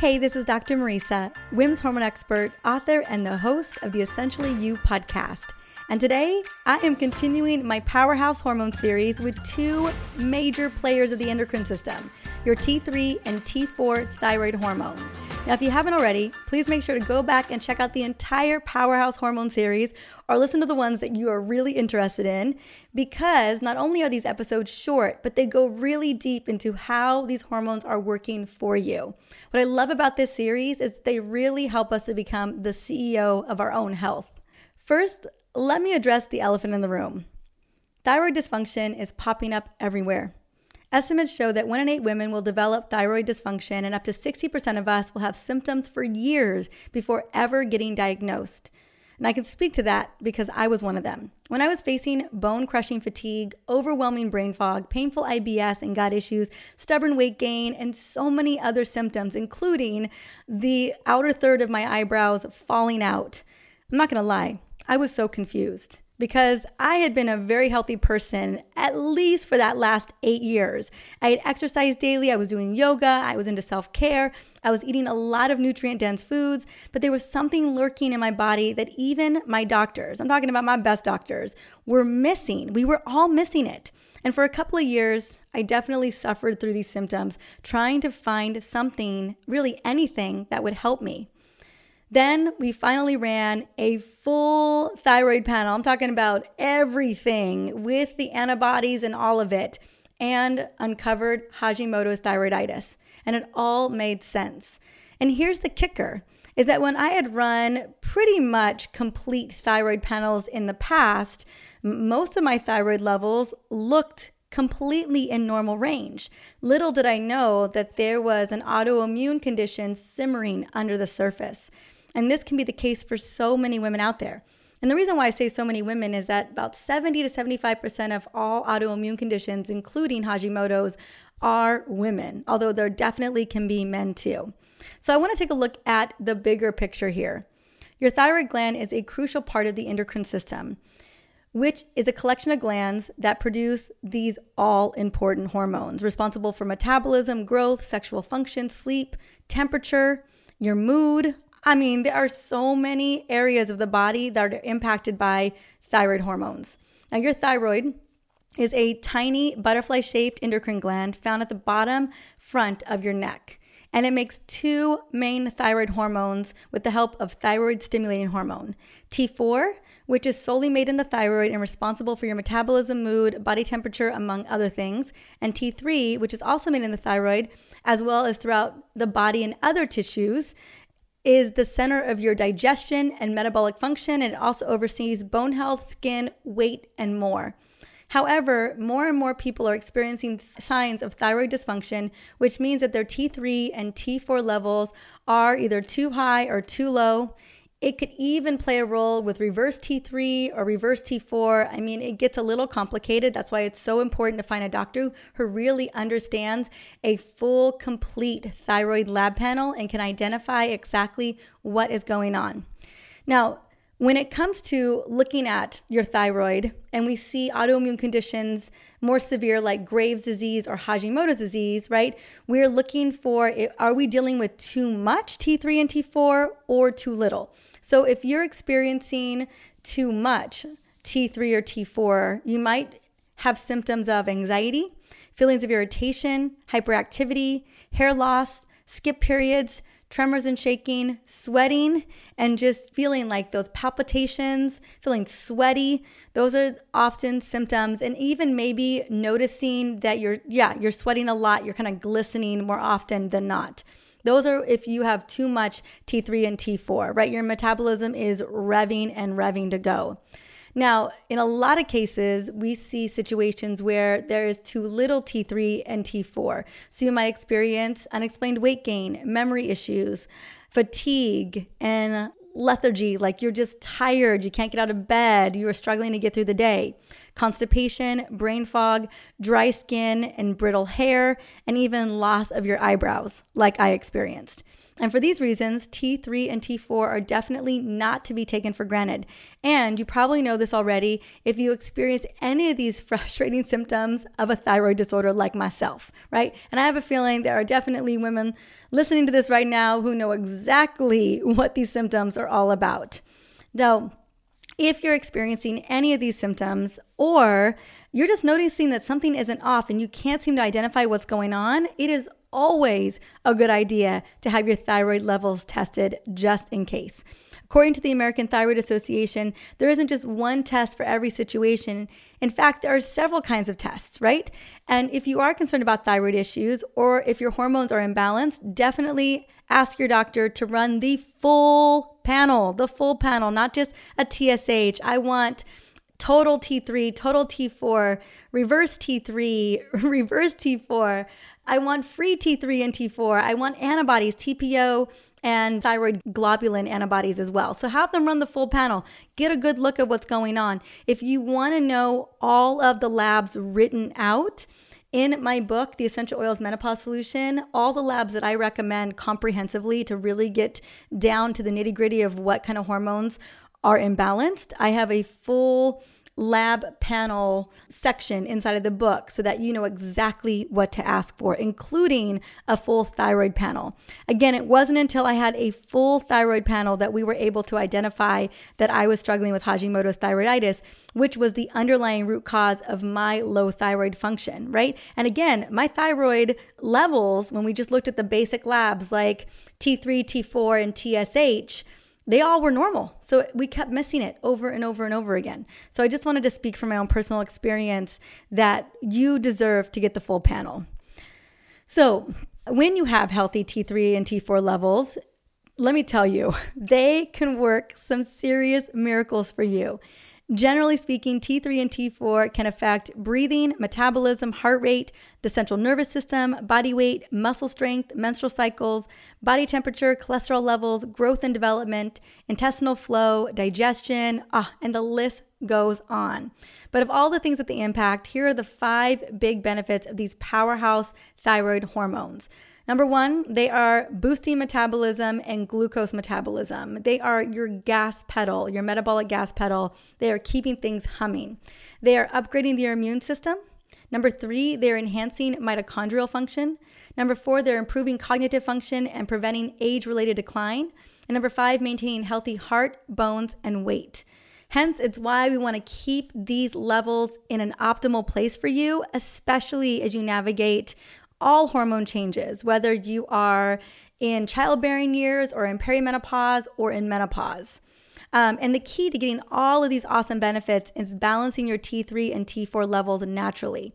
Hey, this is Dr. Mariza, WIMS hormone expert, author, and the host of the Essentially You podcast. And today, I am continuing my Powerhouse Hormone series with two major players of the endocrine system your T3 and T4 thyroid hormones. Now, if you haven't already, please make sure to go back and check out the entire Powerhouse Hormone series or listen to the ones that you are really interested in because not only are these episodes short, but they go really deep into how these hormones are working for you. What I love about this series is that they really help us to become the CEO of our own health. First, let me address the elephant in the room. Thyroid dysfunction is popping up everywhere. Estimates show that one in eight women will develop thyroid dysfunction, and up to 60% of us will have symptoms for years before ever getting diagnosed. And I can speak to that because I was one of them. When I was facing bone crushing fatigue, overwhelming brain fog, painful IBS and gut issues, stubborn weight gain, and so many other symptoms, including the outer third of my eyebrows falling out, I'm not gonna lie, I was so confused because I had been a very healthy person at least for that last eight years. I had exercised daily, I was doing yoga, I was into self care, I was eating a lot of nutrient dense foods, but there was something lurking in my body that even my doctors, I'm talking about my best doctors, were missing. We were all missing it. And for a couple of years, I definitely suffered through these symptoms, trying to find something, really anything that would help me. Then we finally ran a full thyroid panel. I'm talking about everything with the antibodies and all of it, and uncovered Hashimoto's thyroiditis. And it all made sense. And here's the kicker is that when I had run pretty much complete thyroid panels in the past, most of my thyroid levels looked completely in normal range. Little did I know that there was an autoimmune condition simmering under the surface. And this can be the case for so many women out there. And the reason why I say so many women is that about 70 to 75% of all autoimmune conditions, including Hashimoto's, are women, although there definitely can be men too. So I want to take a look at the bigger picture here. Your thyroid gland is a crucial part of the endocrine system, which is a collection of glands that produce these all important hormones responsible for metabolism, growth, sexual function, sleep, temperature, your mood, I mean, there are so many areas of the body that are impacted by thyroid hormones. Now, your thyroid is a tiny butterfly shaped endocrine gland found at the bottom front of your neck. And it makes two main thyroid hormones with the help of thyroid stimulating hormone T4, which is solely made in the thyroid and responsible for your metabolism, mood, body temperature, among other things, and T3, which is also made in the thyroid, as well as throughout the body and other tissues is the center of your digestion and metabolic function, and it also oversees bone health, skin, weight, and more. However, more and more people are experiencing signs of thyroid dysfunction, which means that their T3 and T4 levels are either too high or too low. It could even play a role with reverse T3 or reverse T4. I mean, it gets a little complicated. That's why it's so important to find a doctor who really understands a full, complete thyroid lab panel and can identify exactly what is going on. Now, when it comes to looking at your thyroid and we see autoimmune conditions more severe like Graves' disease or Hashimoto's disease, right? We're looking for are we dealing with too much T3 and T4 or too little? So if you're experiencing too much T3 or T4, you might have symptoms of anxiety, feelings of irritation, hyperactivity, hair loss, skip periods, tremors and shaking, sweating, and just feeling like those palpitations, feeling sweaty. Those are often symptoms. And even maybe noticing that you're, yeah, you're sweating a lot, you're kind of glistening more often than not. Those are if you have too much T3 and T4, right? Your metabolism is revving and revving to go. Now, in a lot of cases, we see situations where there is too little T3 and T4. So you might experience unexplained weight gain, memory issues, fatigue, and lethargy, like you're just tired, you can't get out of bed, you are struggling to get through the day. constipation, brain fog, dry skin and brittle hair, and even loss of your eyebrows, like I experienced. And for these reasons, T3 and T4 are definitely not to be taken for granted. And you probably know this already if you experience any of these frustrating symptoms of a thyroid disorder like myself, right? And I have a feeling there are definitely women listening to this right now who know exactly what these symptoms are all about. Though, if you're experiencing any of these symptoms or you're just noticing that something isn't off and you can't seem to identify what's going on, it is always a good idea to have your thyroid levels tested just in case. According to the American Thyroid Association, there isn't just one test for every situation. In fact, there are several kinds of tests, right? And if you are concerned about thyroid issues or if your hormones are imbalanced, definitely ask your doctor to run the full panel, the full panel, not just a TSH. I want total T3, total T4, reverse T3, reverse T4. I want free T3 and T4. I want antibodies, TPO and thyroglobulin antibodies as well. So have them run the full panel. Get a good look at what's going on. If you want to know all of the labs written out, in my book, The Essential Oils Menopause Solution, all the labs that I recommend comprehensively to really get down to the nitty gritty of what kind of hormones are imbalanced, I have a full lab panel section inside of the book so that you know exactly what to ask for, including a full thyroid panel. Again, it wasn't until I had a full thyroid panel that we were able to identify that I was struggling with Hashimoto's thyroiditis, which was the underlying root cause of my low thyroid function, right? And again, my thyroid levels, when we just looked at the basic labs like T3, T4, and TSH, they all were normal. So we kept missing it over and over and over again. So I just wanted to speak from my own personal experience that you deserve to get the full panel. So when you have healthy T3 and T4 levels, let me tell you, they can work some serious miracles for you. Generally speaking, T3 and T4 can affect breathing, metabolism, heart rate, the central nervous system, body weight, muscle strength, menstrual cycles, body temperature, cholesterol levels, growth and development, intestinal flow, digestion, ah, and the list goes on. But of all the things that they impact, here are the five big benefits of these powerhouse thyroid hormones. Number one, they are boosting metabolism and glucose metabolism. They are your gas pedal, your metabolic gas pedal. They are keeping things humming. They are upgrading your immune system. Number three, they're enhancing mitochondrial function. Number four, they're improving cognitive function and preventing age related decline. And number five, maintaining healthy heart, bones, and weight. Hence, it's why we want to keep these levels in an optimal place for you, especially as you navigate all hormone changes, whether you are in childbearing years or in perimenopause or in menopause. Um, and the key to getting all of these awesome benefits is balancing your T3 and T4 levels naturally.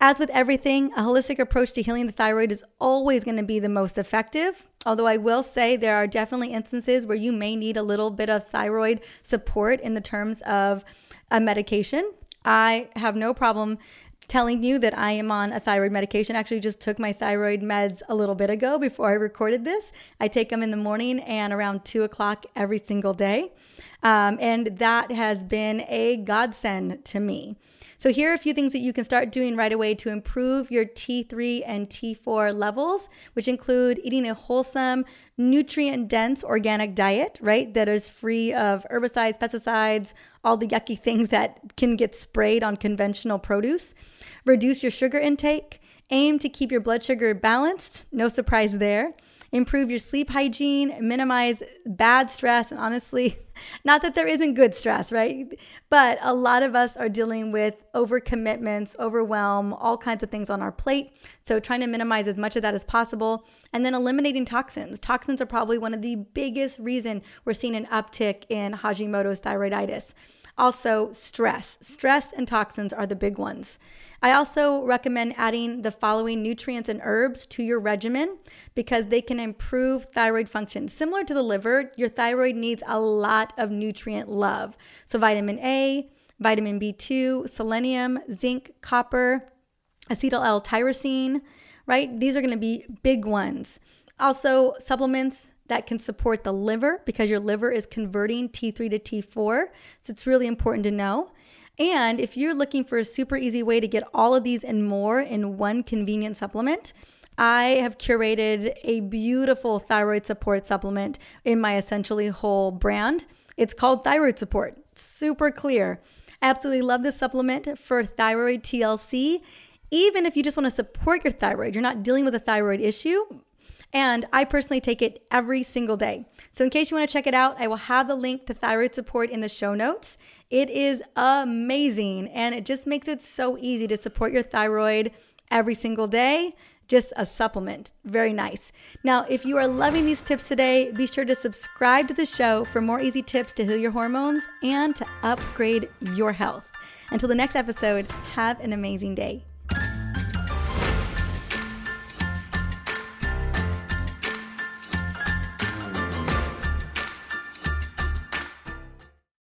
As with everything, a holistic approach to healing the thyroid is always going to be the most effective. Although I will say there are definitely instances where you may need a little bit of thyroid support in the terms of a medication. I have no problem telling you that I am on a thyroid medication. Actually, just took my thyroid meds a little bit ago before I recorded this. I take them in the morning and around two o'clock every single day. Um, and that has been a godsend to me. So, here are a few things that you can start doing right away to improve your T3 and T4 levels, which include eating a wholesome, nutrient dense organic diet, right? That is free of herbicides, pesticides, all the yucky things that can get sprayed on conventional produce. Reduce your sugar intake. Aim to keep your blood sugar balanced. No surprise there improve your sleep hygiene, minimize bad stress. And honestly, not that there isn't good stress, right? But a lot of us are dealing with overcommitments, overwhelm, all kinds of things on our plate. So trying to minimize as much of that as possible. And then eliminating toxins. Toxins are probably one of the biggest reason we're seeing an uptick in Hashimoto's thyroiditis. Also, stress. Stress and toxins are the big ones. I also recommend adding the following nutrients and herbs to your regimen because they can improve thyroid function. Similar to the liver, your thyroid needs a lot of nutrient love. So, vitamin A, vitamin B2, selenium, zinc, copper, acetyl L tyrosine, right? These are going to be big ones. Also, supplements that can support the liver because your liver is converting T3 to T4. So it's really important to know. And if you're looking for a super easy way to get all of these and more in one convenient supplement, I have curated a beautiful thyroid support supplement in my Essentially Whole brand. It's called Thyroid Support. Super clear. I Absolutely love this supplement for thyroid TLC. Even if you just want to support your thyroid, you're not dealing with a thyroid issue, and I personally take it every single day. So, in case you want to check it out, I will have the link to thyroid support in the show notes. It is amazing and it just makes it so easy to support your thyroid every single day. Just a supplement. Very nice. Now, if you are loving these tips today, be sure to subscribe to the show for more easy tips to heal your hormones and to upgrade your health. Until the next episode, have an amazing day.